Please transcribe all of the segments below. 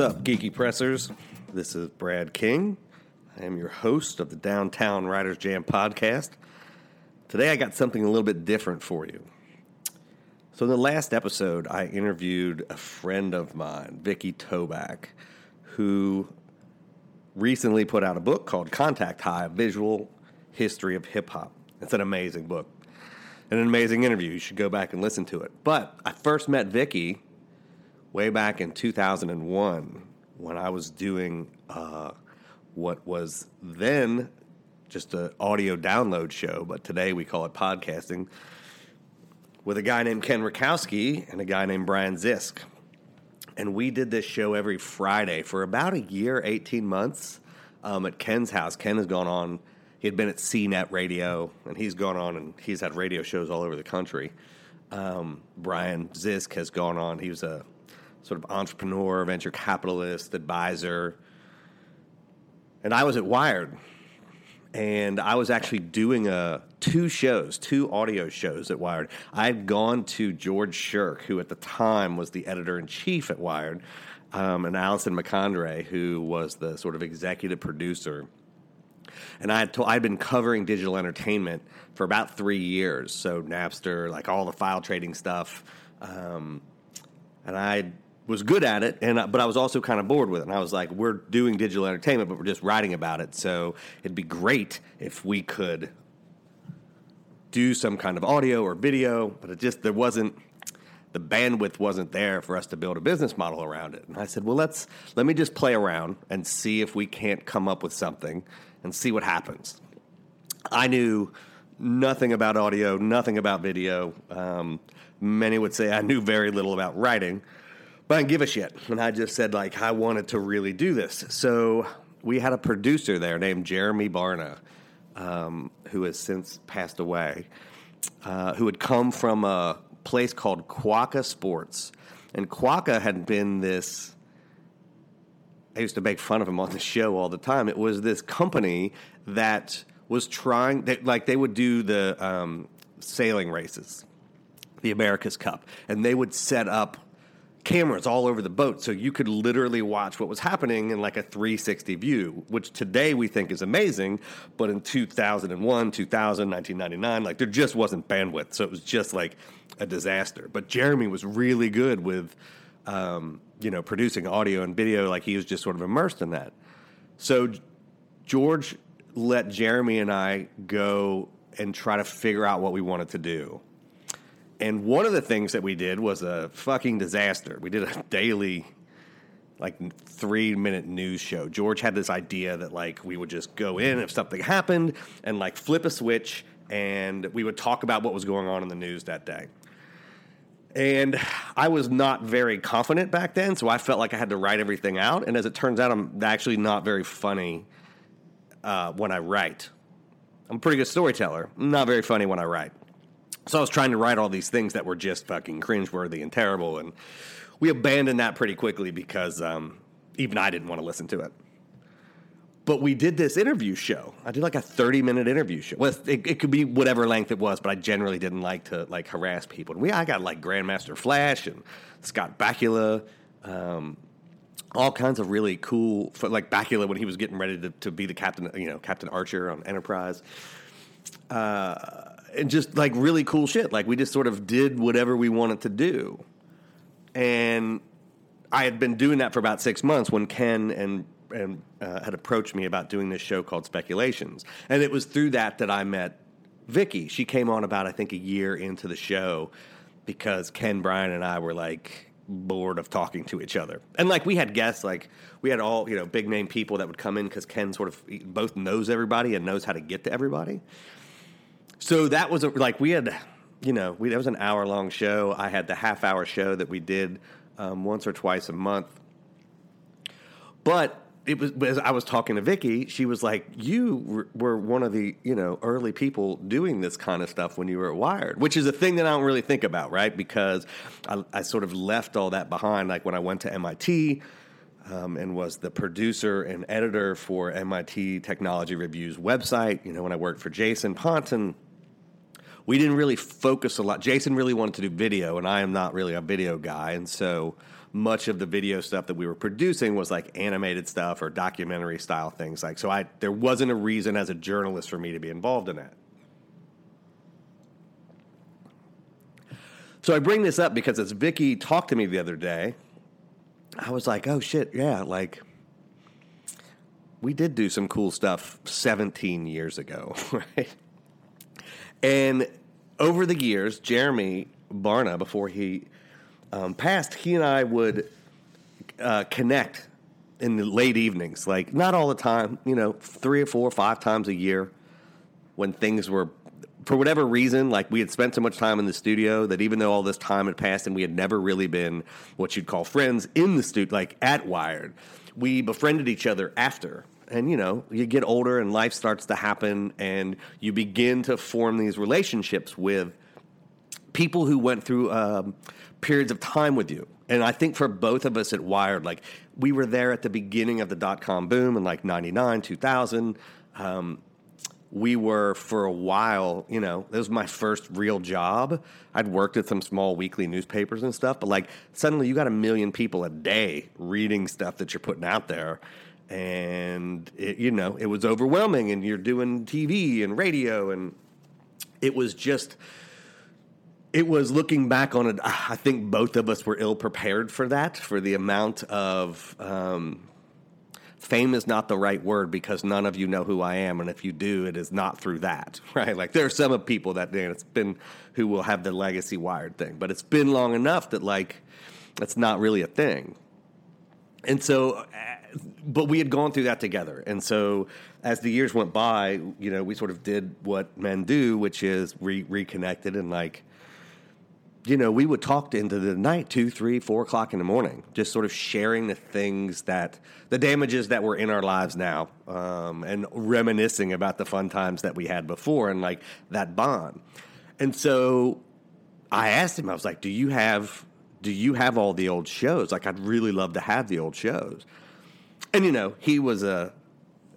Up, geeky pressers? This is Brad King. I am your host of the Downtown Writers Jam podcast. Today I got something a little bit different for you. So, in the last episode, I interviewed a friend of mine, Vikki Tobak, who recently put out a book called Contact High Visual History of Hip Hop. It's an amazing book and an amazing interview. You should go back and listen to it. But I first met Vikki way back in 2001 when I was doing uh, what was then just an audio download show, but today we call it podcasting, with a guy named Ken Rutkowski and a guy named Brian Zisk. And we did this show every Friday for about a year, 18 months um, at Ken's house. Ken has gone on, he had been at CNET Radio, and he's gone on and he's had radio shows all over the country. Um, Brian Zisk has gone on, he was a sort of entrepreneur, venture capitalist, advisor. And I was at Wired, and I was actually doing a uh, two shows, two audio shows at Wired. I had gone to George Shirk, who at the time was the editor in chief at Wired, um, and Allison McCondray, who was the sort of executive producer. And I had to, I'd been covering digital entertainment for about three years, so Napster, like all the file trading stuff, um, and I was good at it, and but I was also kind of bored with it. And I was like, we're doing digital entertainment, but we're just writing about it. So it'd be great if we could do some kind of audio or video, but it just there wasn't the bandwidth wasn't there for us to build a business model around it. And I said, well, let's let me just play around and see if we can't come up with something and see what happens. I knew nothing about audio, nothing about video. Um, many would say I knew very little about writing but I didn't give a shit. And I just said, like, I wanted to really do this. So we had a producer there named Jeremy Barna, um, who has since passed away, uh, who had come from a place called Quokka Sports. And Quokka had been this. I used to make fun of him on the show all the time. It was this company that was trying, they, like, they would do the um, sailing races, the America's Cup, and they would set up cameras all over the boat so you could literally watch what was happening in like a 360 view which today we think is amazing but in 2001 2000 1999 like there just wasn't bandwidth so it was just like a disaster. But jeremy was really good with um, you know producing audio and video like he was just sort of immersed in that. So george let jeremy and i go and try to figure out what we wanted to do and one of the things that we did was a fucking disaster. We did a daily, like three minute news show. George had this idea that like we would just go in if something happened and like flip a switch and we would talk about what was going on in the news that day. And I was not very confident back then, so I felt like I had to write everything out. And as it turns out, I'm actually not very funny uh, when I write. I'm a pretty good storyteller. Not very funny when I write. So I was trying to write all these things that were just fucking cringeworthy and terrible, and we abandoned that pretty quickly because um, even I didn't want to listen to it. But we did this interview show. I did like a thirty-minute interview show. Well, it, it, could be whatever length it was, but I generally didn't like to like harass people. And we, I got like Grandmaster Flash and Scott Bakula, um, all kinds of really cool, like Bakula when he was getting ready to, to be the captain, you know, Captain Archer on Enterprise. Uh, and just like really cool shit. Like we just sort of did whatever we wanted to do. And I had been doing that for about six months when Ken and and uh, had approached me about doing this show called Speculations, and it was through that that I met Vikki. She came on about I think a year into the show because Ken Brian and I were like bored of talking to each other, and like we had guests, like we had all you know big name people that would come in because Ken sort of both knows everybody and knows how to get to everybody. So that was a, like we had, you know, we, that was an hour long show. I had the half hour show that we did um, once or twice a month. But it was as I was talking to Vikki, she was like, "You were one of the you know early people doing this kind of stuff when you were at Wired," which is a thing that I don't really think about, right? Because I, I sort of left all that behind. Like when I went to MIT. Um, and was the producer and editor for MIT Technology Review's website. You know, when I worked for Jason Pontin, we didn't really focus a lot. Jason really wanted to do video, and I am not really a video guy, and so much of the video stuff that we were producing was like animated stuff or documentary style things. Like, so I there wasn't a reason as a journalist for me to be involved in that. So I bring this up because as Vikki talked to me the other day, I was like, "Oh shit, yeah, like." We did do some cool stuff 17 years ago, right? And over the years, Jeremy Barna, before he um, passed, he and I would uh, connect in the late evenings, like not all the time, you know, three or four five times a year when things were, for whatever reason, like we had spent so much time in the studio that even though all this time had passed and we had never really been what you'd call friends in the studio, like at Wired, we befriended each other after and you know you get older and life starts to happen and you begin to form these relationships with people who went through um, periods of time with you. And i think for both of us at wired like we were there at the beginning of the dot-com boom in like 99 2000 um, we were for a while, you know, this was my first real job. I'd worked at some small weekly newspapers and stuff, but like suddenly you got a million people a day reading stuff that you're putting out there and it, you know it was overwhelming and you're doing tv and radio and it was just it was looking back on it i think both of us were ill prepared for that for the amount of um, fame is not the right word because none of you know who i am and if you do it is not through that right? Like there are some of people that know, it's been who will have the legacy wired thing but it's been long enough that like it's not really a thing. And so but we had gone through that together. And so as the years went by, you know, we sort of did what men do, which is re- reconnected and like, you know, we would talk into the night, two, three, four o'clock in the morning, just sort of sharing the things that, the damages that were in our lives now, um, and reminiscing about the fun times that we had before and like that bond. And so I asked him, I was like, do you have, do you have all the old shows? Like, I'd really love to have the old shows and you know he was a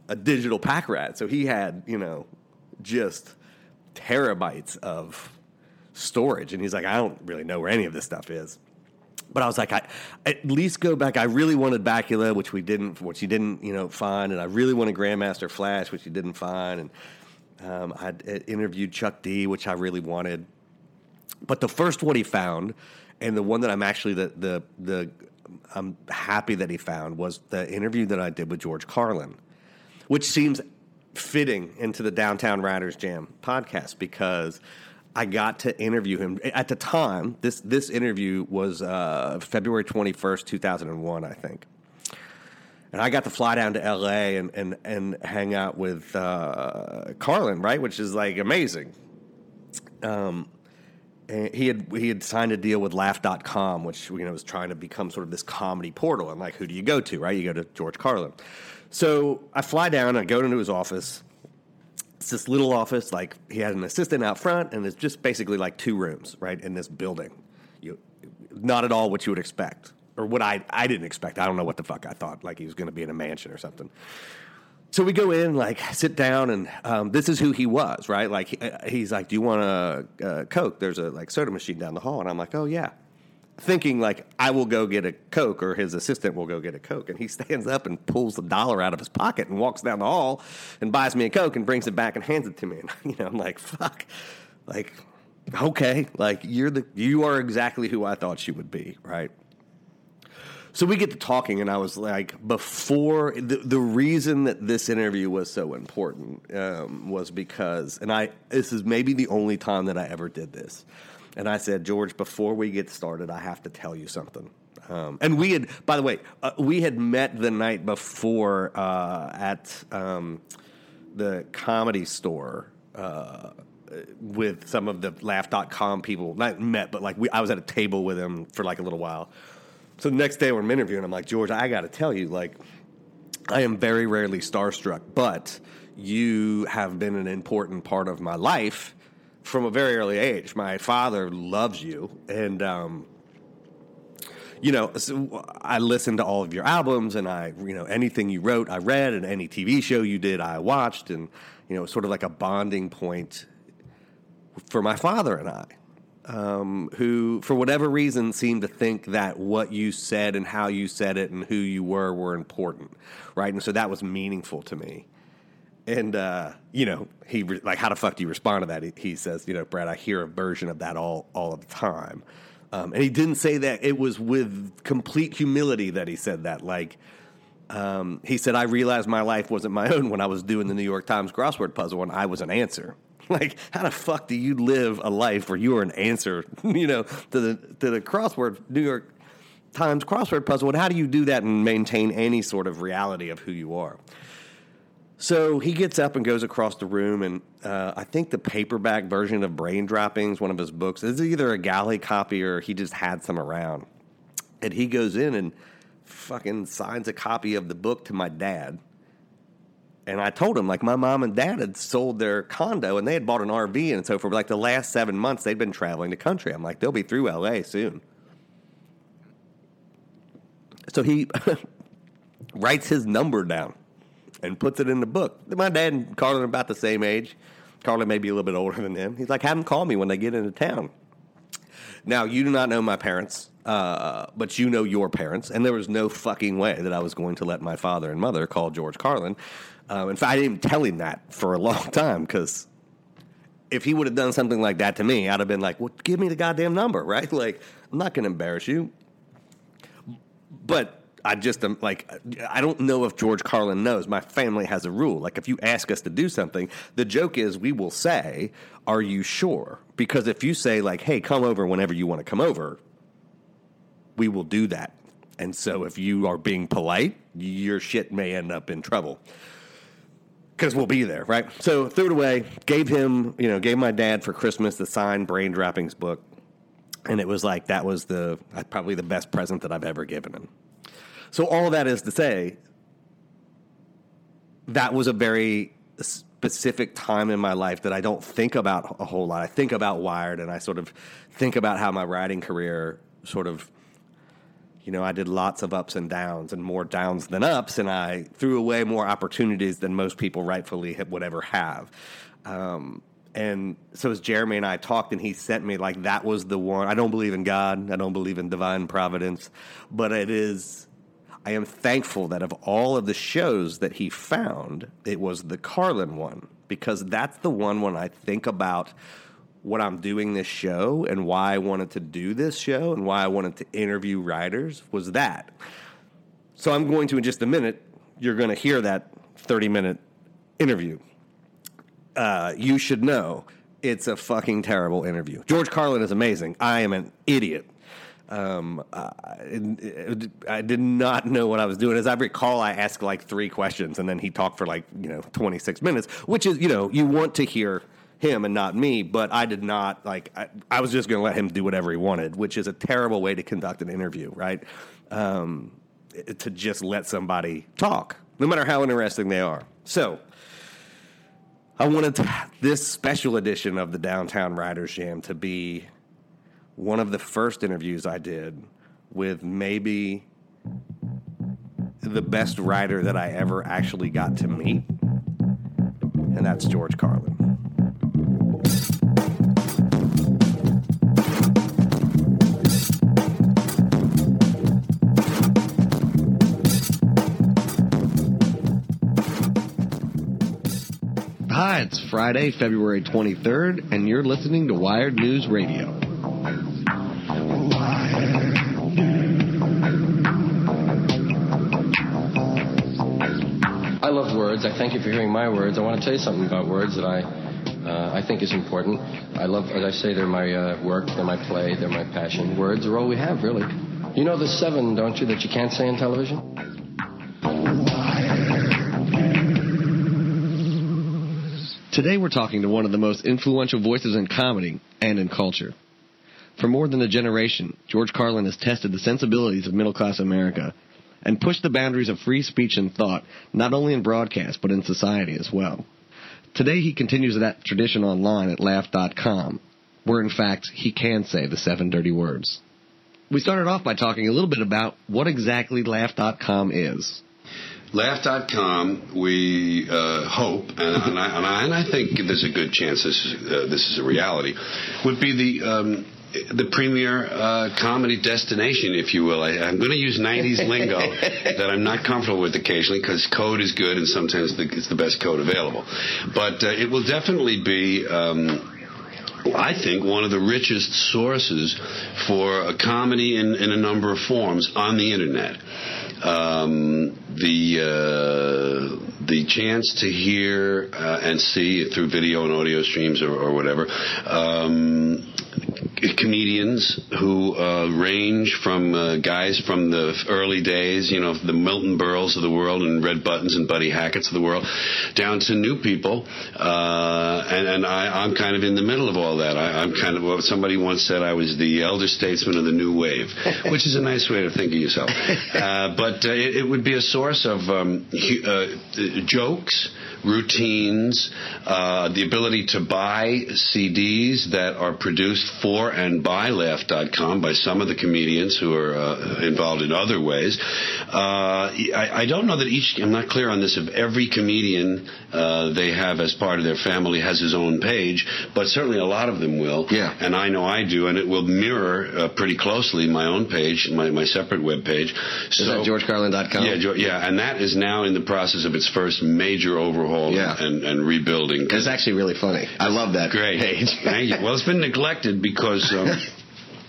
a digital pack rat, so he had you know just terabytes of storage, and he's like, I don't really know where any of this stuff is. but I was like, I at least go back. I really wanted Bakula, which we didn't, which he didn't, you know, find, and I really wanted Grandmaster Flash, which he didn't find, and um, I interviewed Chuck D, which I really wanted. But the first one he found, and the one that I'm actually the the the I'm happy that he found was the interview that I did with George Carlin, which seems fitting into the Downtown Writers Jam podcast because I got to interview him at the time. This this interview was uh, February twenty first, two thousand and one, I think. And I got to fly down to L.A. and and, and hang out with uh, Carlin, right, which is like amazing. Um, and he had he had signed a deal with Laugh.com, which you know was trying to become sort of this comedy portal. And like, who do you go to? Right, you go to George Carlin. So I fly down, I go into his office it's this little office, like he had an assistant out front, and it's just basically like two rooms, right, in this building. You, not at all what you would expect, or what I I didn't expect. I don't know what the fuck I thought, like he was going to be in a mansion or something. So we go in, like sit down, and um, this is who he was, right? Like he, uh, he's like, "Do you want a, a Coke?" There's a like soda machine down the hall, and I'm like, "Oh yeah." thinking like I will go get a Coke or his assistant will go get a Coke. And he stands up and pulls the dollar out of his pocket and walks down the hall and buys me a Coke and brings it back and hands it to me. And you know, I'm like, fuck. Like, okay, like you're the you are exactly who I thought you would be, right? So we get to talking, and I was like, before the, the reason that this interview was so important um, was because, and I this is maybe the only time that I ever did this and I said, George, before we get started, I have to tell you something. Um, and we had, by the way, uh, we had met the night before uh, at um, the comedy store uh, with some of the laugh.com people. Not met, but like we, I was at a table with him for like a little while. So the next day we're interviewing. I'm like, George, I got to tell you, like, I am very rarely starstruck, but you have been an important part of my life from a very early age. My father loves you, and um, you know, so I listened to all of your albums, and I, you know, anything you wrote, I read, and any TV show you did, I watched, and you know, sort of like a bonding point for my father and I. Um, who, for whatever reason, seemed to think that what you said and how you said it and who you were were important, right? And so that was meaningful to me. And uh, you know, he re- like, how the fuck do you respond to that? He, he, says, you know, Brad, I hear a version of that all all the time. Um, and he didn't say that. It was with complete humility that he said that. Like, um, he said, I realized my life wasn't my own when I was doing the New York Times crossword puzzle and I was an answer. Like, how the fuck do you live a life where you are an answer, you know, to the to the crossword New York Times crossword puzzle? And how do you do that and maintain any sort of reality of who you are? So he gets up and goes across the room, and uh, I think the paperback version of Brain Droppings, one of his books, is either a galley copy or he just had some around. And he goes in and fucking signs a copy of the book to my dad. And I told him, like, my mom and dad had sold their condo and they had bought an RV. And so for like the last seven months, they'd been traveling the country. I'm like, they'll be through LA soon. So he writes his number down and puts it in the book. My dad and Carlin are about the same age. Carlin may be a little bit older than him. He's like, have them call me when they get into town. Now, you do not know my parents, uh, but you know your parents, and there was no fucking way that I was going to let my father and mother call George Carlin. Um, in fact, I didn't even tell him that for a long time because if he would have done something like that to me, I'd have been like, well, give me the goddamn number, right? Like, I'm not going to embarrass you. But I just am like, I don't know if George Carlin knows. My family has a rule. Like, if you ask us to do something, the joke is we will say, Are you sure? Because if you say, like, hey, come over whenever you want to come over, we will do that. And so if you are being polite, your shit may end up in trouble. Because we'll be there, right? So threw it away, gave him, you know, gave my dad for Christmas the signed Brain Droppings book. And it was like, that was the uh, probably the best present that I've ever given him. So all that is to say, that was a very specific time in my life that I don't think about a whole lot. I think about Wired, and I sort of think about how my writing career sort of, you know, I did lots of ups and downs, and more downs than ups, and I threw away more opportunities than most people rightfully would ever have. Um, and so as Jeremy and I talked, and he sent me like that was the one. I don't believe in God. I don't believe in divine providence, but it is. I am thankful that of all of the shows that he found, it was the Carlin one because that's the one when I think about what I'm doing this show and why I wanted to do this show and why I wanted to interview writers was that. So I'm going to in just a minute. You're going to hear that 30 minute interview uh, you should know it's a fucking terrible interview. George Carlin is amazing. I am an idiot. Um, I, I, did not know what I was doing. As I recall, I asked like three questions, and then he talked for like you know twenty six minutes, which is you know you want to hear him and not me. But I did not like. I, I was just going to let him do whatever he wanted, which is a terrible way to conduct an interview, right? Um, to just let somebody talk, no matter how interesting they are. So I wanted to, this special edition of the Downtown Writers Jam to be one of the first interviews I did with maybe the best writer that I ever actually got to meet, and that's George Carlin. It's Friday, February 23rd, and you're listening to Wired News Radio. I love words. I thank you for hearing my words. I want to tell you something about words that I uh, I think is important. I love, as I say, they're my uh, work, they're my play, they're my passion. Words are all we have, really. You know the seven, don't you, that you can't say on television? Today we're talking to one of the most influential voices in comedy and in culture. For more than a generation, George Carlin has tested the sensibilities of middle class America and pushed the boundaries of free speech and thought, not only in broadcast, but in society as well. Today he continues that tradition online at laugh.com, where in fact he can say the seven dirty words. We started off by talking a little bit about what exactly laugh.com is. Laugh.com, we uh, hope, and, and, I, and, I, and, I, think there's a good chance this is, uh, this is a reality, would be the um, the premier uh, comedy destination, if you will. I, am going to use 90s lingo that I'm not comfortable with occasionally because code is good and sometimes the, it's the best code available. But uh, it will definitely be. Um, I think one of the richest sources for a comedy in, in a number of forms on the internet. Um, the uh, the chance to hear uh, and see through video and audio streams or, or whatever um, comedians who uh, range from uh, guys from the early days, you know, the Milton Berles of the world and Red Buttons and Buddy Hackett's of the world, down to new people. Uh, and and I, am kind of in the middle of all that. I, am kind of what somebody once said I was the elder statesman of the new wave, which is a nice way to think of yourself. Uh, but uh, it, it, would be a source of um, uh, jokes routines, uh, the ability to buy CDs that are produced for and by Laugh.com by some of the comedians who are uh, involved in other ways. Uh, I, I, don't know that each, I'm not clear on this, if every comedian uh, they have as part of their family has his own page, but certainly a lot of them will. Yeah. And I know I do, and it will mirror uh, pretty closely my own page, my, my separate web page. So, is that GeorgeCarlin.com? Yeah, yeah, and that is now in the process of its first major overhaul yeah. and, and, rebuilding. It's actually really funny. I love that Great. page. Thank you. Well, it's been neglected because um,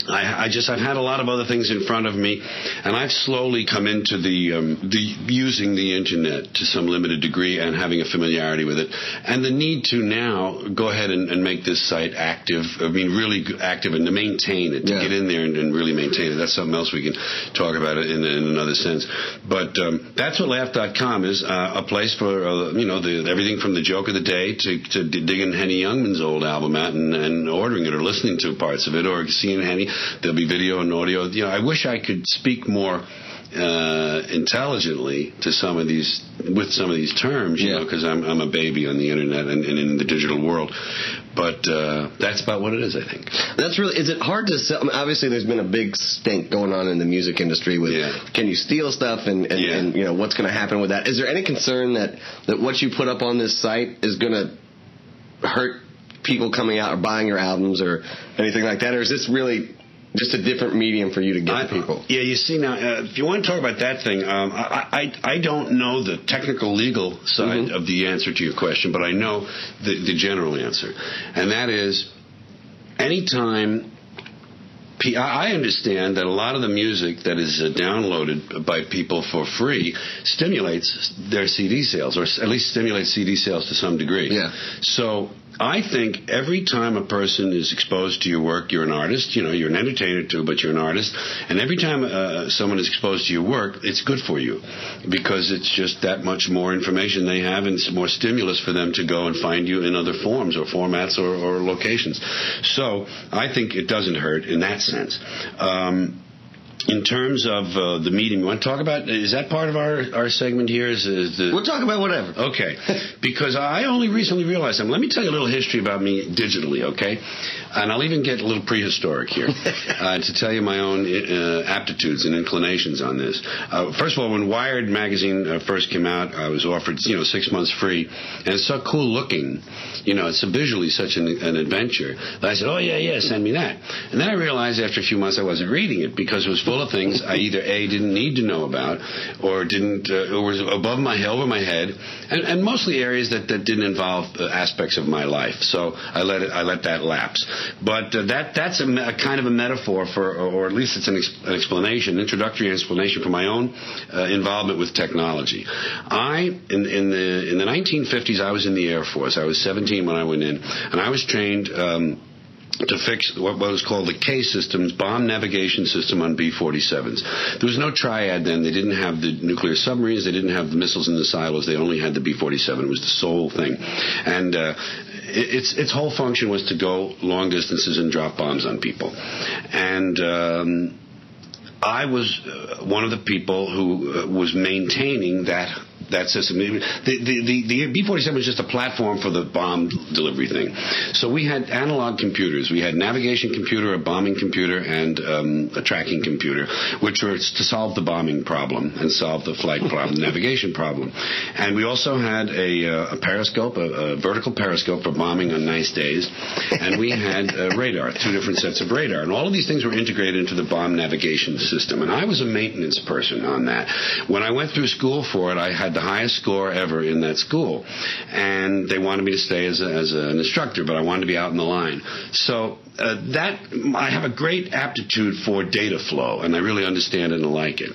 I, I, just I've had a lot of other things in front of me, and I've slowly come into the um, the using the internet to some limited degree and having a familiarity with it, and the need to now go ahead and, and make this site active. I mean, really active and to maintain it, to yeah. get in there and, and, really maintain it. That's something else we can talk about in, in another sense. But um, that's what Laugh.com is uh, a place for uh, you know the, everything from the joke of the day to, to digging Henny Youngman's old album out and, and ordering it or listening to parts of it or seeing Henny There'll be video and audio. You know, I wish I could speak more uh, intelligently to some of these with some of these terms, you yeah. know, because I'm I'm a baby on the internet and, and in the digital world. But uh, that's about what it is, I think. That's really. Is it hard to sell? I mean, obviously, there's been a big stink going on in the music industry with yeah. can you steal stuff and, and, yeah. and you know what's going to happen with that. Is there any concern that that what you put up on this site is going to hurt people coming out or buying your albums or anything like that, or is this really just a different medium for you to get I, to people? Yeah, you see now, uh, if you want to talk about that thing, um, I, I I don't know the technical legal side Mhm. of the answer to your question, but I know the, the general answer, and that is, anytime. P- I I understand that a lot of the music that is uh, downloaded by people for free stimulates their CD sales, or at least stimulates CD sales to some degree. Yeah. So I think every time a person is exposed to your work, you're an artist. You know, you're an entertainer too, but you're an artist. And every time uh, someone is exposed to your work, it's good for you because it's just that much more information they have, and it's more stimulus for them to go and find you in other forms or formats or, or locations. So I think it doesn't hurt in that sense. Um, in terms of uh, the meeting, you want to talk about? Is that part of our, our segment here? Is, is the We'll talk about whatever. Okay, because I only recently realized something. Let me tell you a little history about me digitally, okay? And I'll even get a little prehistoric here uh, to tell you my own uh, aptitudes and inclinations on this. Uh, first of all, when Wired magazine uh, first came out, I was offered, you know, six months free, and it's so cool looking. You know, it's visually such an, an adventure that I said, "Oh yeah, yeah, send me that." And then I realized after a few months I wasn't reading it because it was full of things I either a didn't need to know about, or didn't, uh, or was above my head, over my head, and, and mostly areas that, that didn't involve uh, aspects of my life. So I let it, I let that lapse. But uh, that that's a, a kind of a metaphor for, or, at least it's an, ex- an explanation, introductory explanation for my own uh, involvement with technology. I in in the in the 1950s I was in the Air Force. I was 17 when I went in, and I was trained. Um, to fix what was called the K systems, bomb navigation system on B-47s. There was no triad then. They didn't have the nuclear submarines. They didn't have the missiles in the silos. They only had the B-47. It was the sole thing. And uh, it- its its whole function was to go long distances and drop bombs on people. And um, I was uh, one of the people who uh, was maintaining that that system. The, the, the, the B-47 was just a platform for the bomb delivery thing. So we had analog computers. We had navigation computer, a bombing computer, and um, a tracking computer, which were to solve the bombing problem and solve the flight problem, navigation problem. And we also had a, uh, a periscope, a, a vertical periscope for bombing on nice days. And we had radar, two different sets of radar. And all of these things were integrated into the bomb navigation system. And I was a maintenance person on that. When I went through school for it, I had the highest score ever in that school. And they wanted me to stay as, a, as an instructor, but I wanted to be out in the line. So uh, that I have a great aptitude for data flow, and I really understand it and like it.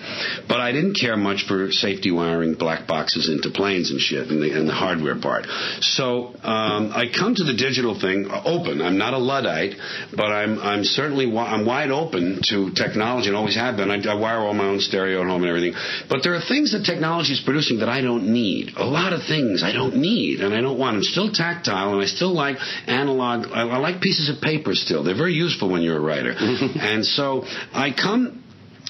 But I didn't care much for safety wiring black boxes into planes and shit, and the, and the hardware part. So um, I come to the digital thing open. I'm not a luddite, but I'm I'm certainly I'm wide open to technology, and always have been. I, I wire all my own stereo at home and everything. But there are things that technology is producing that I don't need. A lot of things I don't need, and I don't want. I'm still tactile, and I still like analog. I, I like pieces of paper still. They're very useful when you're a writer. and so I come.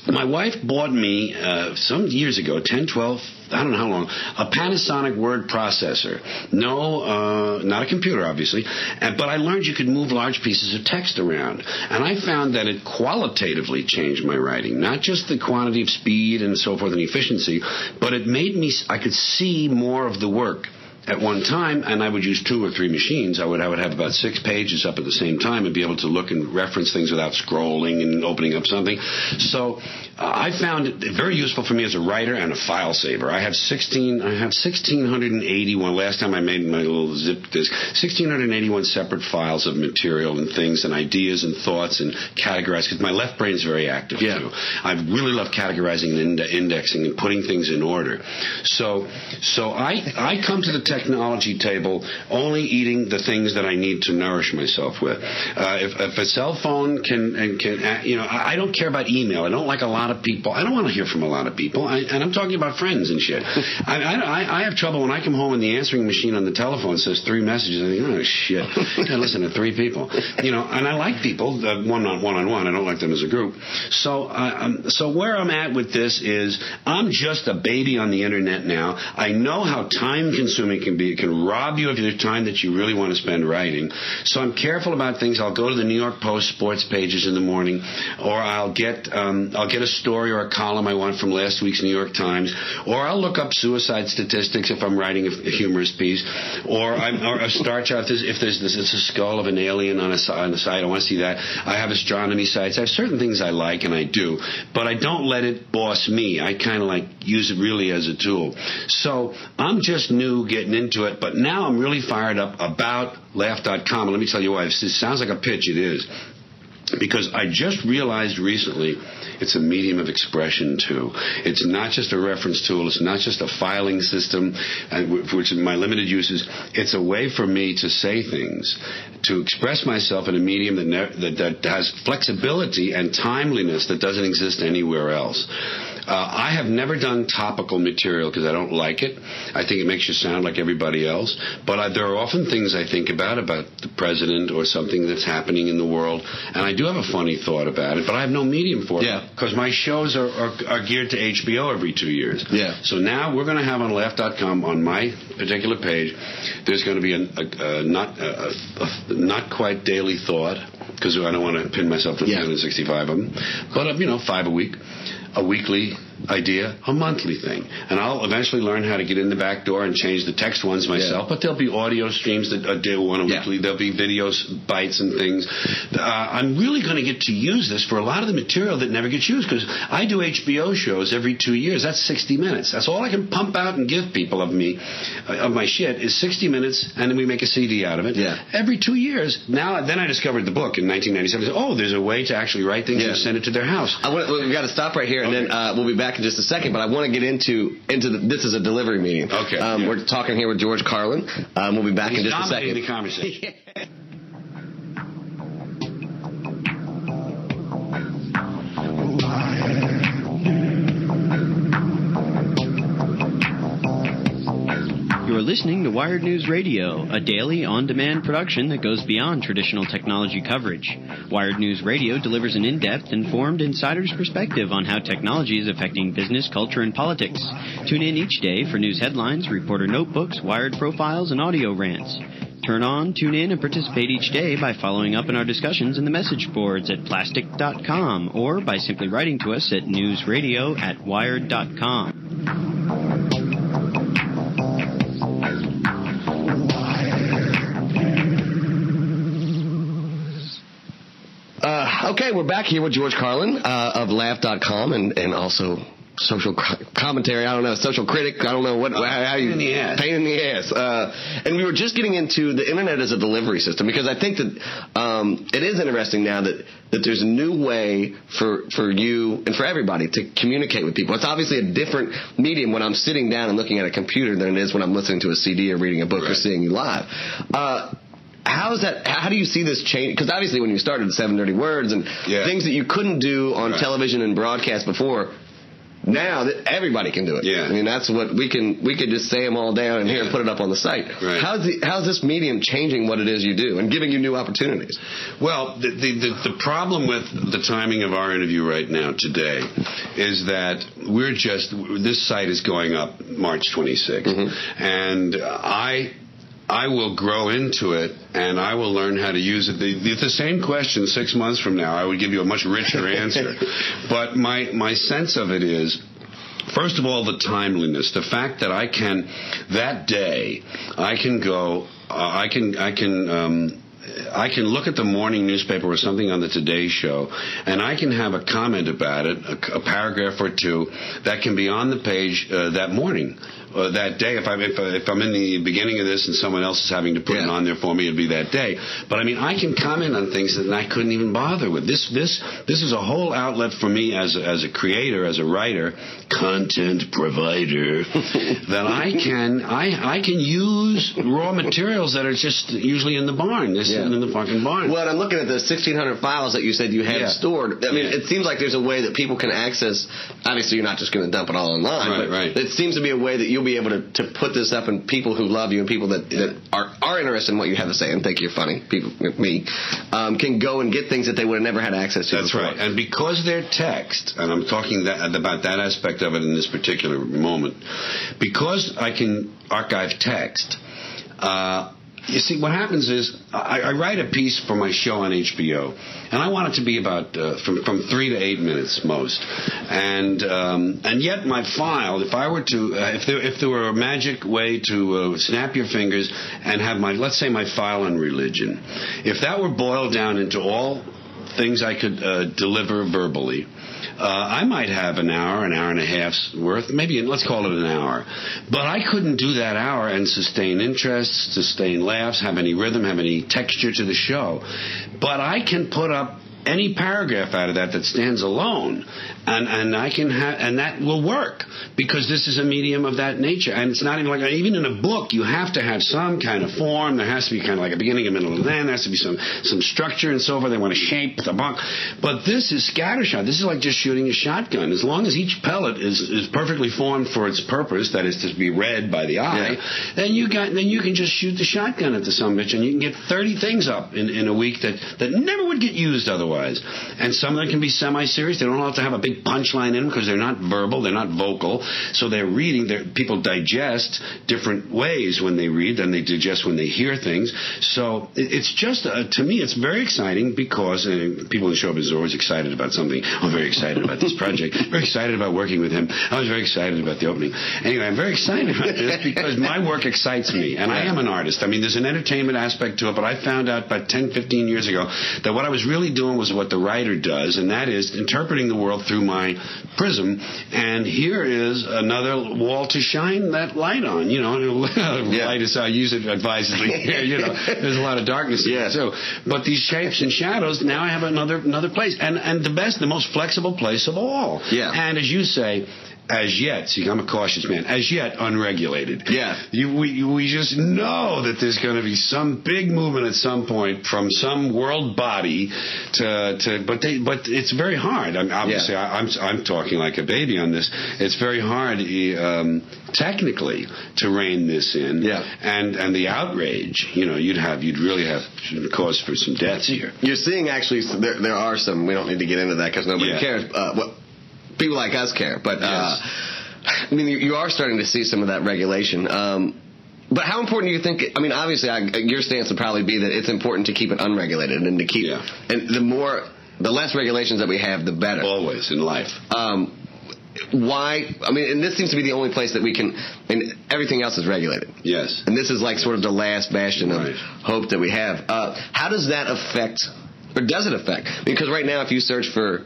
My wife bought me uh, some years ago, 10, 12, I don't know how long, a Panasonic word processor. No, uh, not a computer, obviously, and, but I learned you could move large pieces of text around. And I found that it qualitatively changed my writing, not just the quantity of speed and so forth and efficiency, but it made me, I could see more of the work at one time, and I would use two or three machines. I would I would have about six pages up at the same time and be able to look and reference things without scrolling and opening up something. So uh, I found it very useful for me as a writer and a file saver. I have sixteen. I have sixteen hundred and eighty-one. Last time I made my little zip disk, sixteen hundred and eighty-one separate files of material and things and ideas and thoughts and categorized. Because my left brain is very active Yeah. too. I really love categorizing and ind- indexing and putting things in order. So, so I I come to the technology table only eating the things that I need to nourish myself with. Uh, if, if a cell phone can and can uh, you know I, I don't care about email. I don't like a lot of people. I don't want to hear from a lot of people. I, and I'm talking about friends and shit. I, I I have trouble when I come home and the answering machine on the telephone says three messages. I think oh shit. I listen to three people. You know, and I like people uh, one on one on one. I don't like them as a group. So uh, um, so where I'm at with this is I'm just a baby on the internet now. I know how time consuming it can be it can rob you of your time that you really want to spend writing. So I'm careful about things. I'll go to the New York Post sports pages in the morning, or I'll get um, I'll get a story or a column I want from last week's New York Times, or I'll look up suicide statistics if I'm writing a, a humorous piece, or I'm or a star chart. If there's, if there's this, it's a skull of an alien on a on the side, I want to see that. I have astronomy sites. I have certain things I like and I do, but I don't let it boss me. I kind of like use it really as a tool. So I'm just new getting into it, but now I'm really fired up about laugh.com. Let me tell you why. It sounds like a pitch. It is because I just realized recently it's a medium of expression too. It's not just a reference tool. It's not just a filing system, uh, which is my limited uses. It's a way for me to say things, to express myself in a medium that, ne- that, that has flexibility and timeliness that doesn't exist anywhere else. Uh, I have never done topical material because I don't like it. I think it makes you sound like everybody else. But I, there are often things I think about about the president or something that's happening in the world, and I do have a funny thought about it. But I have no medium for yeah. it because my shows are, are, are, geared to HBO every two years. Yeah. So now we're going to have on Laugh.com on my particular page. There's going to be a, a, a not a, not quite daily thought because I don't want to pin myself to yeah. 365 of them, but you know, five a week a weekly idea a monthly thing. And I'll eventually learn how to get in the back door and change the text ones myself. Yeah. But there'll be audio streams that uh, do one a yeah. weekly. There'll be videos, bites, and things. Uh, I'm really going to get to use this for a lot of the material that never gets used because I do HBO shows every two years. That's 60 minutes. That's all I can pump out and give people of me, uh, of my shit, is 60 minutes, and then we make a CD out of it. Yeah. Every two years. Now, then I discovered the book in 1997. Oh, there's a way to actually write things yeah. and send it to their house. I want, we've got to stop right here, and okay. then uh, we'll be back in just a second. But I want to get into into the, this is a delivery meeting. Okay. Um, yeah. We're talking here with George Carlin. Um, we'll be back He's in just a second. The conversation. listening to Wired News Radio, a daily on demand production that goes beyond traditional technology coverage. Wired News Radio delivers an in depth, informed insider's perspective on how technology is affecting business, culture, and politics. Tune in each day for news headlines, reporter notebooks, wired profiles, and audio rants. Turn on, tune in, and participate each day by following up in our discussions in the message boards at plastic.com or by simply writing to us at newsradio at wired.com. okay, we're back here with George Carlin uh, of Laugh.com and, and also social commentary. I don't know, social critic. I don't know what uh, how, you pain in the ass. Pain in the ass. Uh, and we were just getting into the internet as a delivery system because I think that um, it is interesting now that that there's a new way for for you and for everybody to communicate with people. It's obviously a different medium when I'm sitting down and looking at a computer than it is when I'm listening to a CD or reading a book right. or seeing you live. Uh, how is that? How do you see this change? Because obviously, when you started Seven Dirty Words and yeah. things that you couldn't do on right. television and broadcast before, now that everybody can do it. Yeah. I mean, that's what we can. We could just say them all down and here and put it up on the site. Right. How's the how's this medium changing what it is you do and giving you new opportunities? Well, the the, the, the problem with the timing of our interview right now today is that we're just this site is going up March 26th, mm-hmm. and I I will grow into it and I will learn how to use it. The, the, the, same question six months from now, I would give you a much richer answer. but my, my sense of it is, First of all, the timeliness, the fact that I can, that day, I can go, uh, I can, I can, um, I can look at the morning newspaper or something on the Today Show, and I can have a comment about it, a, a paragraph or two, that can be on the page uh, that morning uh, that day. If I'm if, if, I'm in the beginning of this and someone else is having to put yeah. it on there for me, it'd be that day. But I mean, I can comment on things that I couldn't even bother with. This this this is a whole outlet for me as a, as a creator, as a writer, content provider. that I can I I can use raw materials that are just usually in the barn. They're sitting in the fucking barn. Well, I'm looking at the 1,600 files that you said you had yeah. stored. I mean, it seems like there's a way that people can access. Obviously, you're not just going to dump it all online. Right, right. It seems to be a way that you you'll be able to, to put this up, and people who love you and people that, that are are interested in what you have to say and think you're funny, people me, um, can go and get things that they would have never had access to. That's before. right. And because they're text, and I'm talking that, about that aspect of it in this particular moment, because I can archive text. Uh, you see, what happens is I, I, write a piece for my show on HBO, and I want it to be about uh, from from three to eight minutes most, and um, and yet my file, if I were to, uh, if there if there were a magic way to uh, snap your fingers and have my let's say my file on religion, if that were boiled down into all things I could uh, deliver verbally Uh, I might have an hour, an hour and a half's worth, maybe let's call it an hour. But I couldn't do that hour and sustain interest, sustain laughs, have any rhythm, have any texture to the show. But I can put up any paragraph out of that that stands alone, and and I can have and that will work because this is a medium of that nature, and it's not even like even in a book you have to have some kind of form. There has to be kind of like a beginning, a middle, and an end. There has to be some some structure and so forth. They want to shape the book, but this is scattershot. This is like just shooting a shotgun. As long as each pellet is is perfectly formed for its purpose, that is to be read by the eye, yeah. then you got then you can just shoot the shotgun at the some bitch, and you can get thirty things up in in a week that that never would get used otherwise otherwise. And some of them can be semi-serious. They don't have to have a big punchline in them because they're not verbal, they're not vocal. So they're reading. They're, people digest different ways when they read than they digest when they hear things. So it's just, uh, to me, it's very exciting because uh, people in showbiz are always excited about something. I'm very excited about this project. very excited about working with him. I was very excited about the opening. Anyway, I'm very excited about this because my work excites me, and I am an artist. I mean, there's an entertainment aspect to it, but I found out about 10, 15 years ago that what I was really doing was what the writer does, and that is interpreting the world through my prism. And here is another wall to shine that light on. You know, yeah. light is I use it advisedly here. You know, there's a lot of darkness yeah. So, But these shapes and shadows, now I have another another place, and and the best, the most flexible place of all. Yeah. And as you say as yet, see, I'm a cautious man, as yet unregulated. Yeah. You, we, we just know that there's going to be some big movement at some point from some world body to, to but they, but it's very hard. I mean, obviously, yeah. I, am I'm, I'm talking like a baby on this. It's very hard, um, technically to rein this in. Yeah. And, and the outrage, you know, you'd have, you'd really have cause for some deaths here. You're seeing actually, there, there are some, we don't need to get into that because nobody yeah. cares. Uh, what, people like us care. But uh, I mean, you, you, are starting to see some of that regulation. Um, but how important do you think? I mean, obviously, I, your stance would probably be that it's important to keep it unregulated and to keep. Yeah. And the more, the less regulations that we have, the better. Always in life. Um, why? I mean, and this seems to be the only place that we can. And everything else is regulated. Yes. And this is like sort of the last bastion of right. hope that we have. Uh, how does that affect, or does it affect? Because right now, if you search for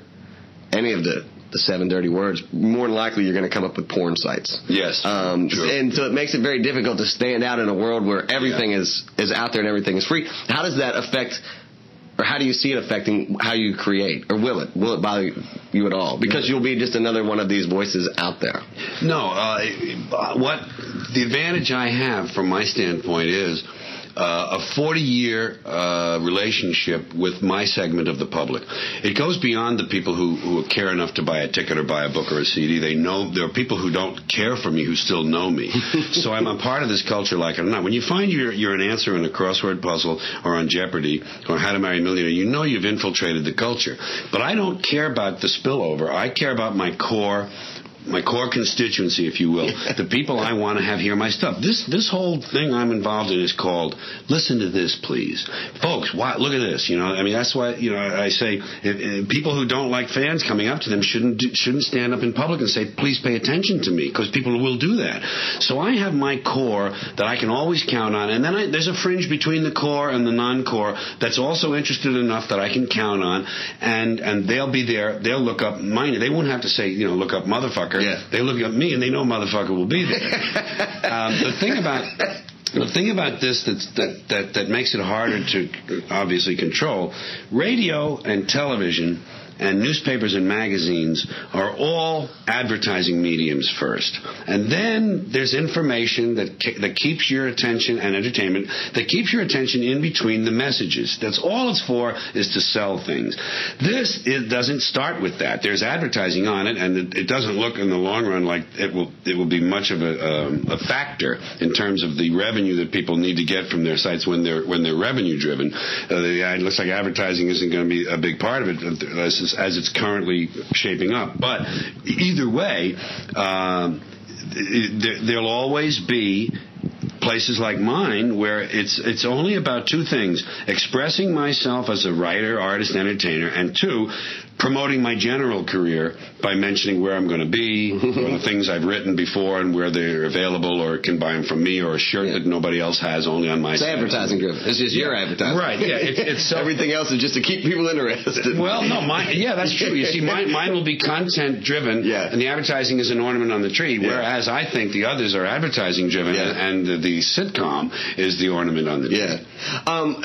any of the the seven dirty words, more than likely you're going to come up with porn sites. Yes. Um, and so it makes it very difficult to stand out in a world where everything yeah. is is out there and everything is free. How does that affect? Or how do you see it affecting how you create, or will it? Will it bother you at all? Because you'll be just another one of these voices out there. No. Uh, what the advantage I have from my standpoint is uh, a 40 year uh, relationship with my segment of the public. It goes beyond the people who, who care enough to buy a ticket or buy a book or a CD. They know there are people who don't care for me who still know me. so I'm a part of this culture, like it or not. When you find you're, you're an answer in a crossword puzzle or on Jeopardy or How to Marry a Millionaire, you know you've infiltrated the culture. But I don't care about the spillover. I care about my core my core constituency, if you will, the people I want to have hear my stuff. This this whole thing I'm involved in is called "Listen to This, Please," folks. Why, look at this. You know, I mean, that's why you know I say if, if people who don't like fans coming up to them shouldn't shouldn't stand up in public and say, "Please pay attention to me," because people will do that. So I have my core that I can always count on, and then I, there's a fringe between the core and the non-core that's also interested enough that I can count on, and and they'll be there. They'll look up mine. They won't have to say, you know, look up motherfucker motherfucker. Yeah. They look at me and they know motherfucker will be there. um, the thing about the thing about this that's, that, that, that makes it harder to obviously control, radio and television and newspapers and magazines are all advertising mediums first. And then there's information that, that keeps your attention and entertainment, that keeps your attention in between the messages. That's all it's for, is to sell things. This it doesn't start with that. There's advertising on it, and it, it doesn't look in the long run like it will, it will be much of a, um, a factor in terms of the revenue that people need to get from their sites when they're, when they're revenue driven. Uh, it looks like advertising isn't going to be a big part of it as, as it's currently shaping up. But either way, um, there, there'll always be places like mine where it's it's only about two things expressing myself as a writer artist entertainer and two promoting my general career by mentioning where I'm going to be, or the things I've written before, and where they're available, or can buy them from me, or a shirt yeah. that nobody else has, only on my. It's advertising driven. It's just your advertising. Right. Yeah. It, it's so, everything else is just to keep people interested. Well, no, mine. Yeah, that's true. You see, mine, mine will be content driven. Yeah. And the advertising is an ornament on the tree, yeah. whereas I think the others are advertising driven, yeah. and, and the sitcom is the ornament on the tree. Yeah. Um,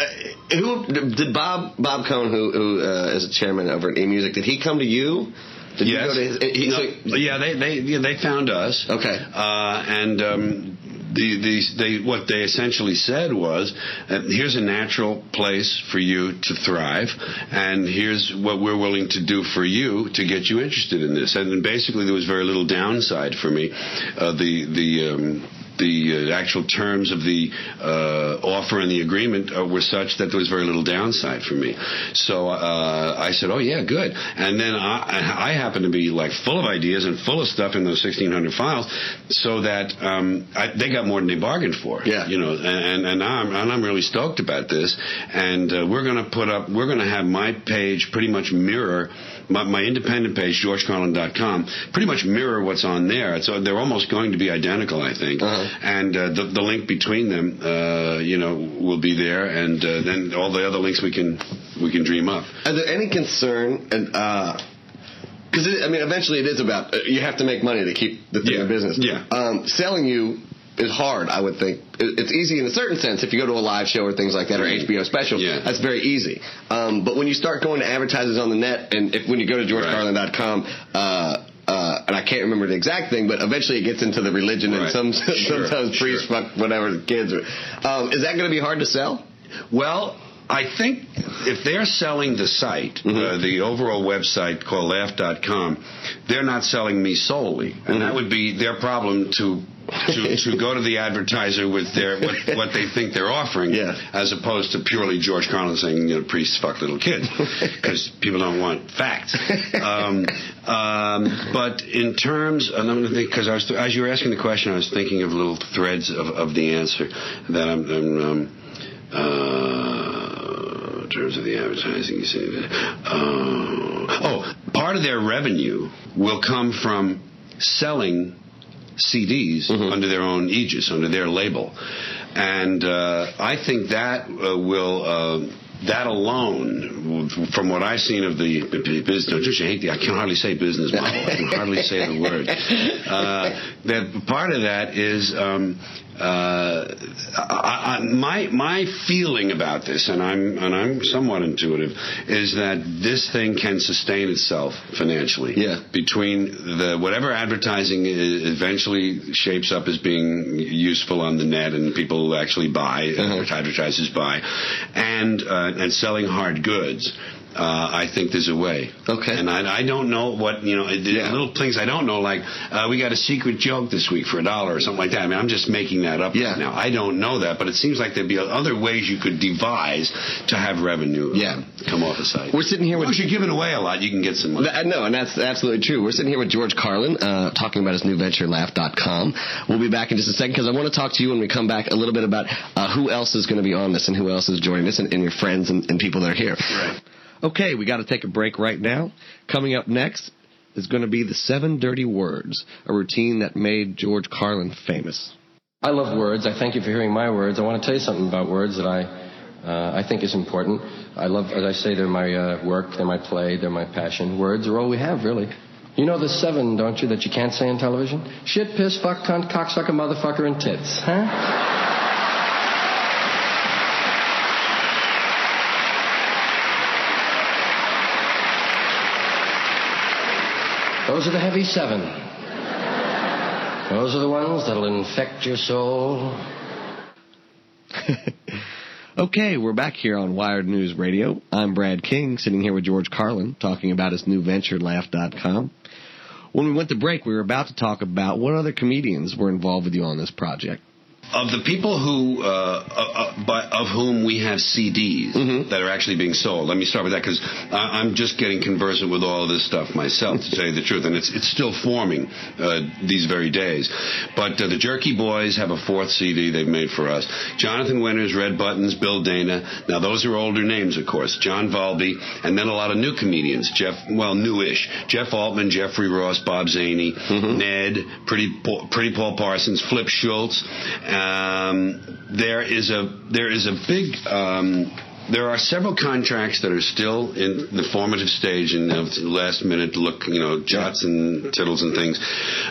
who did Bob Bob Kohn, who who uh, is a chairman over at E Music, did he come to you? Did yes. You his, no, yeah, they they yeah, they found us. Okay. Uh, and um, the, the, they, what they essentially said was, uh, here's a natural place for you to thrive, and here's what we're willing to do for you to get you interested in this. And basically, there was very little downside for me. Uh, the the um, the uh, actual terms of the uh, offer and the agreement uh, were such that there was very little downside for me. So uh, I said, "Oh yeah, good." And then I, I happened to be like full of ideas and full of stuff in those 1,600 files, so that um, I, they got more than they bargained for. Yeah, you know, and and now I'm, and I'm really stoked about this. And uh, we're going to put up, we're going to have my page pretty much mirror my, my independent page, georgecarlin.com, pretty much mirror what's on there. So they're almost going to be identical, I think. Uh-huh. And uh, the, the link between them, uh, you know, will be there, and uh, then all the other links we can we can dream up. Are there any concern and? because uh, I mean, eventually it is about uh, you have to make money to keep the thing yeah. in business. Yeah. Um, selling you is hard, I would think. It's easy in a certain sense if you go to a live show or things like that or HBO special. Yeah. That's very easy. Um, but when you start going to advertisers on the net, and if when you go to georgecarlin.com, uh, uh, and I can't remember the exact thing, but eventually it gets into the religion right. and some sure, sometimes sure. priests fuck whatever the kids. Um, is that going to be hard to sell? Well, I think if they're selling the site, mm-hmm. uh, the overall website called laugh.com, they're not selling me solely. And mm-hmm. that would be their problem to to, to go to the advertiser with their what, what they think they're offering, yeah. as opposed to purely George Carlin saying you know priests fuck little kids because people don't want facts. Um, um, but in terms, and I'm going to think because was as you were asking the question, I was thinking of little threads of, of the answer that I'm. I'm um, uh, in terms of the advertising, you say that. Uh, oh, part of their revenue will come from selling CDs mm-hmm. under their own aegis, under their label. And uh, I think that uh, will. Uh, that alone, from what I've seen of the business, don't you hate the, I can hardly say business model. I can hardly say the word. Uh, that part of that is um, uh, I, I, my my feeling about this, and I'm and I'm somewhat intuitive, is that this thing can sustain itself financially. Yeah. Between the whatever advertising eventually shapes up as being useful on the net and people who actually buy, uh-huh. advertisers buy, and uh, and selling hard goods uh, I think there's a way. Okay. And I, I don't know what you know. Yeah. Little things I don't know, like uh, we got a secret joke this week for a dollar or something like that. I mean, I'm just making that up yeah. right now. I don't know that, but it seems like there'd be other ways you could devise to have revenue. Yeah. come off the site. We're sitting here with. You're giving away a lot. You can get some money. Th- no, and that's absolutely true. We're sitting here with George Carlin uh, talking about his new venture, Laugh.com. We'll be back in just a second because I want to talk to you when we come back a little bit about uh, who else is going to be on this and who else is joining us and, and your friends and, and people that are here. Right. Okay, we got to take a break right now. Coming up next is going to be the seven dirty words, a routine that made George Carlin famous. I love words. I thank you for hearing my words. I want to tell you something about words that I uh, I think is important. I love, as I say, they're my uh, work, they're my play, they're my passion. Words are all we have, really. You know the seven, don't you, that you can't say on television? Shit, piss, fuck, cunt, cocksucker, motherfucker, and tits, huh? Those are the heavy seven. Those are the ones that'll infect your soul. okay, we're back here on Wired News Radio. I'm Brad King, sitting here with George Carlin, talking about his new venture, Laugh.com. When we went to break, we were about to talk about what other comedians were involved with you on this project of the people who uh, uh, uh, by, of whom we have CDs mm-hmm. that are actually being sold. Let me start with that because I'm just getting conversant with all of this stuff myself, to tell you the truth, and it's it's still forming uh, these very days. But uh, the Jerky Boys have a fourth CD they've made for us. Jonathan Winters, Red Buttons, Bill Dana. Now those are older names, of course. John Valby, and then a lot of new comedians. Jeff, well, newish. Jeff Altman, Jeffrey Ross, Bob Zany, mm-hmm. Ned, Pretty Pretty Paul Parsons, Flip Schultz. Um, there is a there is a big um, there are several contracts that are still in the formative stage and of last minute look, you know, jots and tittles and things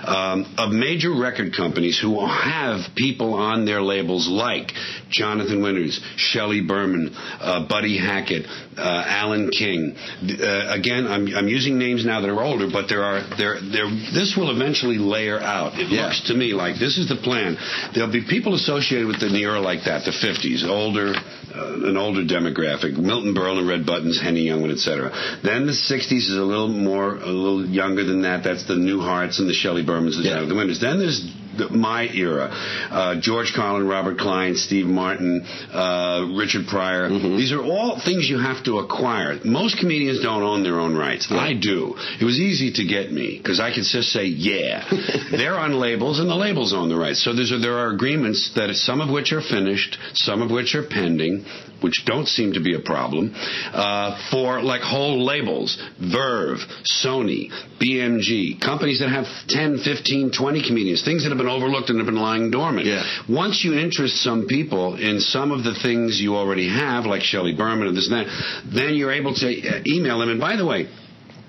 um, of major record companies who have people on their labels like Jonathan Winters, Shelley Berman, uh, Buddy Hackett, uh, Alan King. Uh, again, I'm, I'm using names now that are older, but there are there there. This will eventually layer out. It yeah. looks to me like this is the plan. There'll be people associated with the era like that, the 50s, older, uh, an older demographic. Milton Berle and Red Buttons, Henny Youngman, etc. Then the 60s is a little more, a little younger than that. That's the Newharts and the Shelley Bermans, the yeah. the Winters. Then there's the, my era. Uh, George Carlin, Robert Klein, Steve Martin, uh, Richard Pryor. Mm-hmm. These are all things you have to acquire. Most comedians don't own their own rights. Yeah. I do. It was easy to get me because I could just say, yeah. They're on labels and the labels own the rights. So a, there are agreements that some of which are finished, some of which are pending, which don't seem to be a problem, uh, for like whole labels, Verve, Sony, BMG, companies that have 10, 15, 20 comedians, things that have been overlooked and have been lying dormant. Yeah. Once you interest some people in some of the things you already have, like Shelley Berman and this and that, then you're able to uh, email them. And by the way,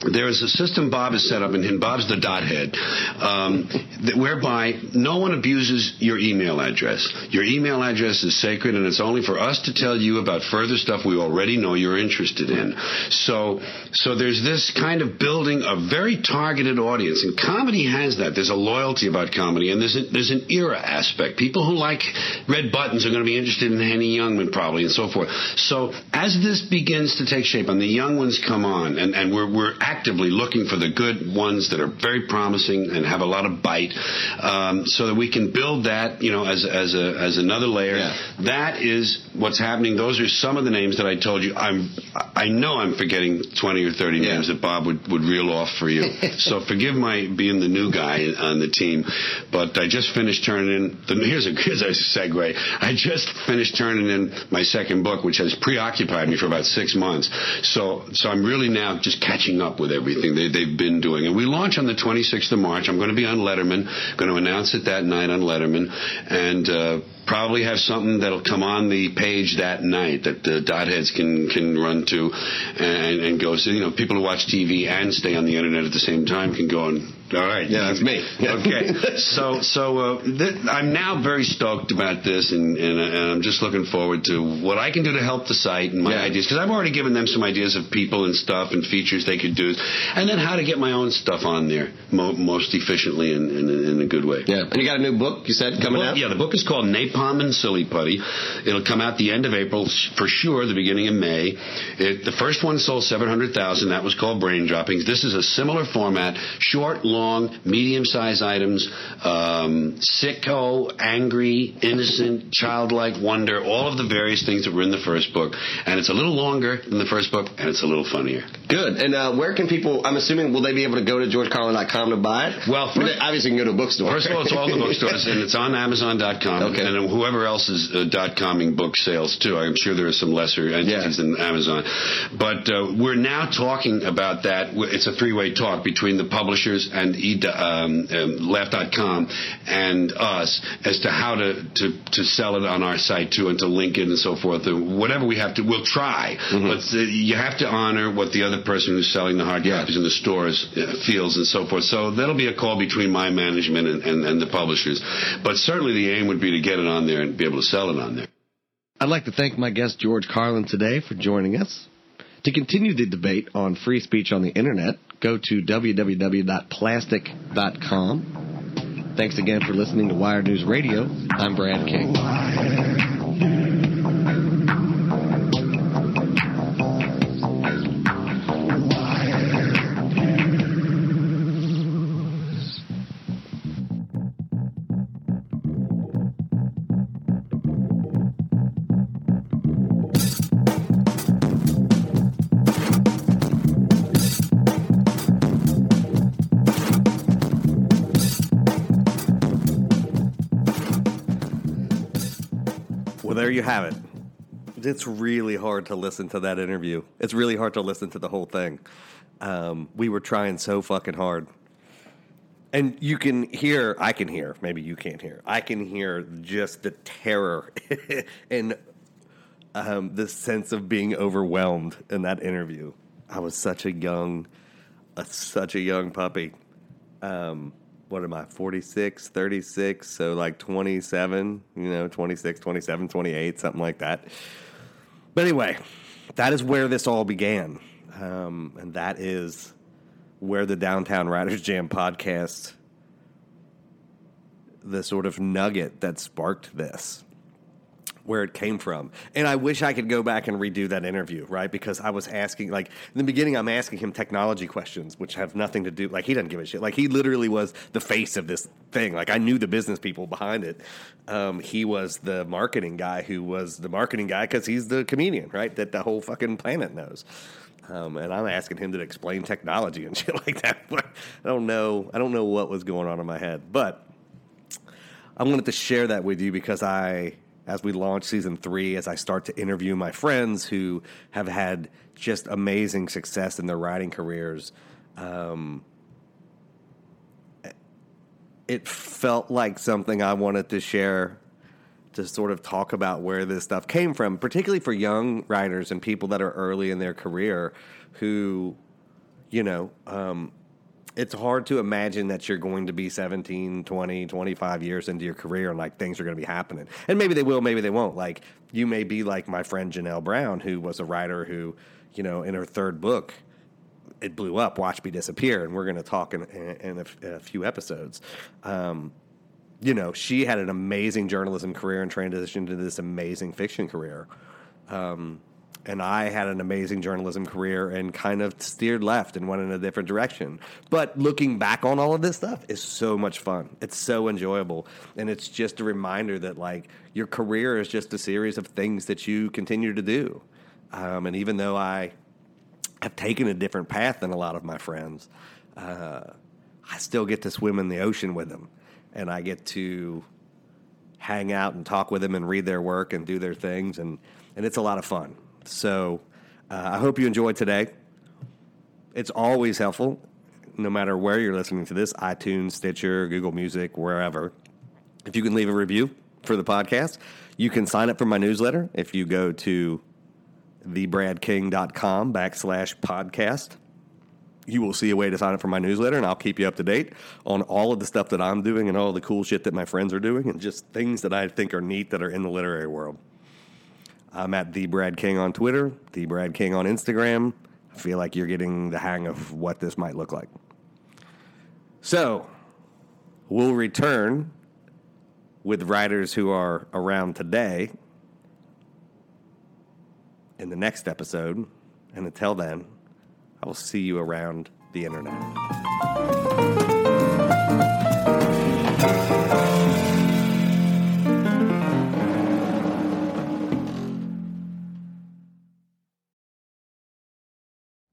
there is a system Bob has set up, and Bob's the dot head, um, that, whereby no one abuses your email address. Your email address is sacred, and it's only for us to tell you about further stuff we already know you're interested in. So, so there's this kind of building a very targeted audience, and comedy has that. There's a loyalty about comedy, and there's there's an era aspect. People who like Red Buttons are going to be interested in Henny Youngman probably, and so forth. So as this begins to take shape, and the young ones come on, and, and we're we're actively looking for the good ones that are very promising and have a lot of bite, um, so that we can build that, you know, as as a as another layer. Yeah. That is what's happening. Those are some of the names that I told you. I'm I know I'm forgetting twenty or thirty yeah. names that Bob would would reel off for you. so forgive my being the new guy on the team, but I just finished turning in. The, here's a here's a segue. I just finished turning in my second book, which has preoccupied me for about six months. So so I'm really now just catching up with everything they, they've been doing. And we launch on the 26th of March. I'm going to be on Letterman, going to announce it that night on Letterman, and uh, probably have something that'll come on the page that night that the dot heads can can run to and, and go. So you know, people who watch TV and stay on the internet at the same time can go and all right. Yeah, that's me. okay. So, so uh, th- I'm now very stoked about this, and, and, and, I'm just looking forward to what I can do to help the site and my yeah. ideas, because I've already given them some ideas of people and stuff and features they could do, and then how to get my own stuff on there mo- most efficiently and in, in, in, a good way. Yeah. And you got a new book, you said, coming book, out? Yeah, the book is called Napalm and Silly Putty. It'll come out the end of April, for sure, the beginning of May. It, the first one sold 700,000. That was called Brain Droppings. This is a similar format, short, long, medium-sized items, um, sicko, angry, innocent, childlike wonder, all of the various things that were in the first book. And it's a little longer than the first book, and it's a little funnier. Good. And uh, where can people, I'm assuming, will they be able to go to georgecarlin.com to buy it? Well, first, I mean, obviously you can go to a bookstore. First of all, it's all the bookstores, and it's on Amazon.com. Okay. And whoever else is uh, .comming book sales, too. I'm sure there are some lesser entities yeah. than Amazon. But uh, we're now talking about that. It's a three-way talk between the publishers and e- um, um, Laugh.com and us as to how to, to, to sell it on our site, too, and to link it and so forth. And whatever we have to, we'll try. Mm-hmm. But uh, you have to honor what the other person who's selling the hard yeah. copies in the stores uh, feels and so forth. So that'll be a call between my management and, and, and the publishers. But certainly the aim would be to get it on there and be able to sell it on there. I'd like to thank my guest George Carlin today for joining us. To continue the debate on free speech on the internet, go to www.plastic.com. Thanks again for listening to Wired News Radio. I'm Brad King. Well, there you have it. It's really hard to listen to that interview. It's really hard to listen to the whole thing. Um, we were trying so fucking hard. And you can hear, I can hear, maybe you can't hear, I can hear just the terror and um, the sense of being overwhelmed in that interview. I was such a young, uh, such a young puppy. Um, what am I, 46, 36, so like 27, you know, 26, 27, 28, something like that. But anyway, that is where this all began. Um, and that is where the Downtown Writers Jam podcast, the sort of nugget that sparked this, where it came from. And I wish I could go back and redo that interview, right? Because I was asking, like, in the beginning, I'm asking him technology questions, which have nothing to do, like, he doesn't give a shit. Like, he literally was the face of this thing. Like, I knew the business people behind it. Um, he was the marketing guy who was the marketing guy because he's the comedian, right? That the whole fucking planet knows. Um, and I'm asking him to explain technology and shit like that. I don't know. I don't know what was going on in my head. But I wanted to share that with you because I, as we launch season three, as I start to interview my friends who have had just amazing success in their writing careers, um, it felt like something I wanted to share to sort of talk about where this stuff came from, particularly for young writers and people that are early in their career who, you know, um, it's hard to imagine that you're going to be 17, 20, 25 years into your career and like things are going to be happening. And maybe they will, maybe they won't. Like you may be like my friend Janelle Brown, who was a writer who, you know, in her third book, it blew up. Watch Me Disappear, and we're going to talk in, in, in, a, in, a, few episodes. Um, you know, she had an amazing journalism career and transitioned to this amazing fiction career. Um, and I had an amazing journalism career and kind of steered left and went in a different direction. But looking back on all of this stuff is so much fun. It's so enjoyable. And it's just a reminder that, like, your career is just a series of things that you continue to do. Um, and even though I have taken a different path than a lot of my friends, uh, I still get to swim in the ocean with them. And I get to hang out and talk with them and read their work and do their things. And, and it's a lot of fun. So uh, I hope you enjoyed today. It's always helpful, no matter where you're listening to this iTunes, Stitcher, Google Music, wherever. If you can leave a review for the podcast, you can sign up for my newsletter if you go to thebradking.com backslash podcast. You will see a way to sign up for my newsletter, and I'll keep you up to date on all of the stuff that I'm doing and all the cool shit that my friends are doing, and just things that I think are neat that are in the literary world. I'm at the Brad King on Twitter, the Brad King on Instagram. I feel like you're getting the hang of what this might look like. So, we'll return with writers who are around today in the next episode. And until then, I will see you around the internet.